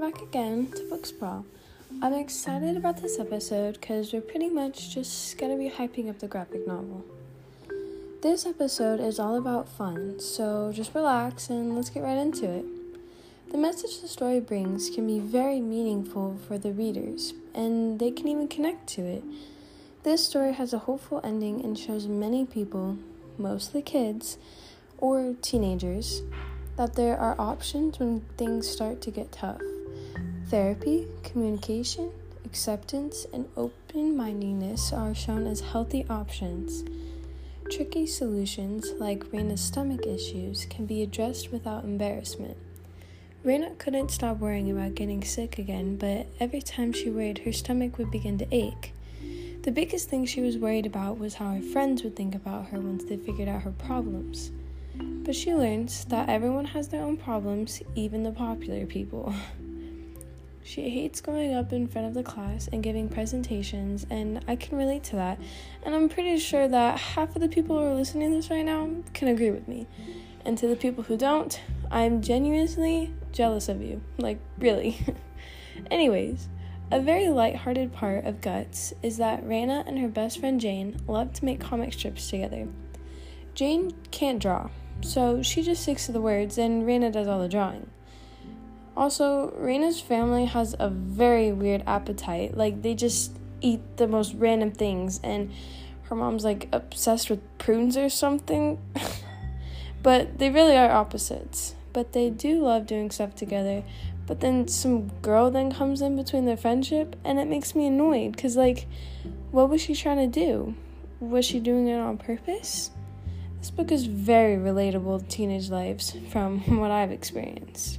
back again to Book Sprawl. I'm excited about this episode because we're pretty much just going to be hyping up the graphic novel. This episode is all about fun, so just relax and let's get right into it. The message the story brings can be very meaningful for the readers, and they can even connect to it. This story has a hopeful ending and shows many people, mostly kids or teenagers, that there are options when things start to get tough. Therapy, communication, acceptance, and open mindedness are shown as healthy options. Tricky solutions, like Raina's stomach issues, can be addressed without embarrassment. Raina couldn't stop worrying about getting sick again, but every time she worried, her stomach would begin to ache. The biggest thing she was worried about was how her friends would think about her once they figured out her problems. But she learns that everyone has their own problems, even the popular people. She hates going up in front of the class and giving presentations, and I can relate to that. And I'm pretty sure that half of the people who are listening to this right now can agree with me. And to the people who don't, I'm genuinely jealous of you. Like, really. Anyways, a very light-hearted part of Guts is that Raina and her best friend Jane love to make comic strips together. Jane can't draw, so she just sticks to the words, and Raina does all the drawing. Also, Raina's family has a very weird appetite. Like, they just eat the most random things, and her mom's like obsessed with prunes or something. but they really are opposites. But they do love doing stuff together. But then some girl then comes in between their friendship, and it makes me annoyed because, like, what was she trying to do? Was she doing it on purpose? This book is very relatable to teenage lives from what I've experienced.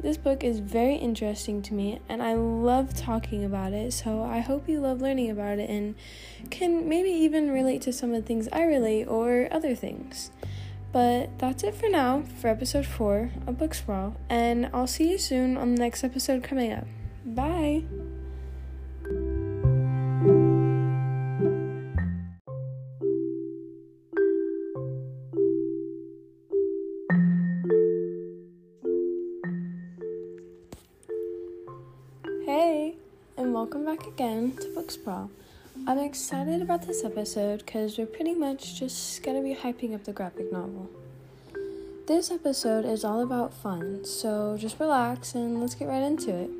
This book is very interesting to me and I love talking about it, so I hope you love learning about it and can maybe even relate to some of the things I relate or other things. But that's it for now for episode 4 of Book Sprawl, and I'll see you soon on the next episode coming up. Bye! Welcome back again to Book Sprawl. I'm excited about this episode because we're pretty much just going to be hyping up the graphic novel. This episode is all about fun, so just relax and let's get right into it.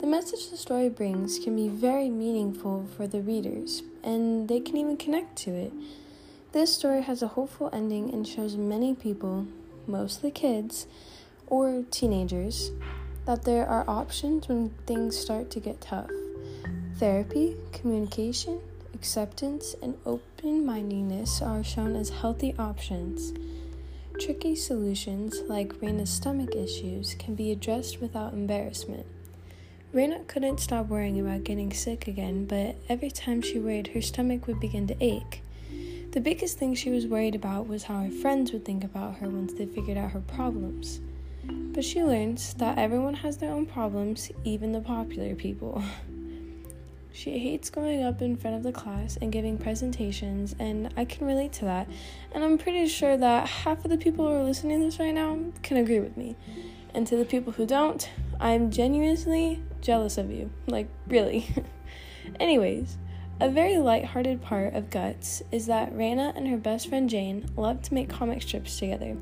The message the story brings can be very meaningful for the readers, and they can even connect to it. This story has a hopeful ending and shows many people, mostly kids or teenagers, that there are options when things start to get tough. Therapy, communication, acceptance, and open mindedness are shown as healthy options. Tricky solutions, like Raina's stomach issues, can be addressed without embarrassment. Raina couldn't stop worrying about getting sick again, but every time she worried, her stomach would begin to ache. The biggest thing she was worried about was how her friends would think about her once they figured out her problems. But she learns that everyone has their own problems, even the popular people. She hates going up in front of the class and giving presentations, and I can relate to that. And I'm pretty sure that half of the people who are listening to this right now can agree with me. And to the people who don't, I'm genuinely jealous of you. Like, really. Anyways, a very light-hearted part of Guts is that Raina and her best friend Jane love to make comic strips together.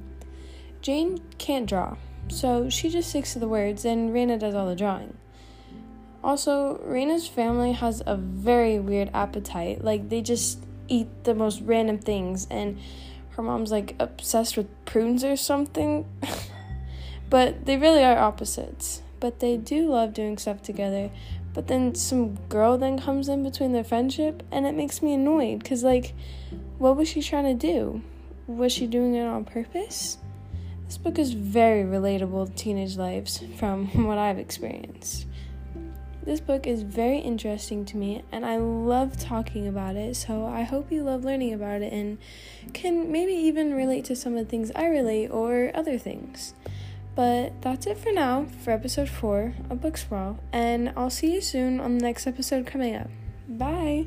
Jane can't draw, so she just sticks to the words, and Raina does all the drawing. Also, Raina's family has a very weird appetite. Like, they just eat the most random things, and her mom's like obsessed with prunes or something. but they really are opposites. But they do love doing stuff together. But then some girl then comes in between their friendship, and it makes me annoyed because, like, what was she trying to do? Was she doing it on purpose? This book is very relatable to teenage lives from what I've experienced. This book is very interesting to me and I love talking about it, so I hope you love learning about it and can maybe even relate to some of the things I relate or other things. But that's it for now for episode 4 of Book Sprawl, and I'll see you soon on the next episode coming up. Bye!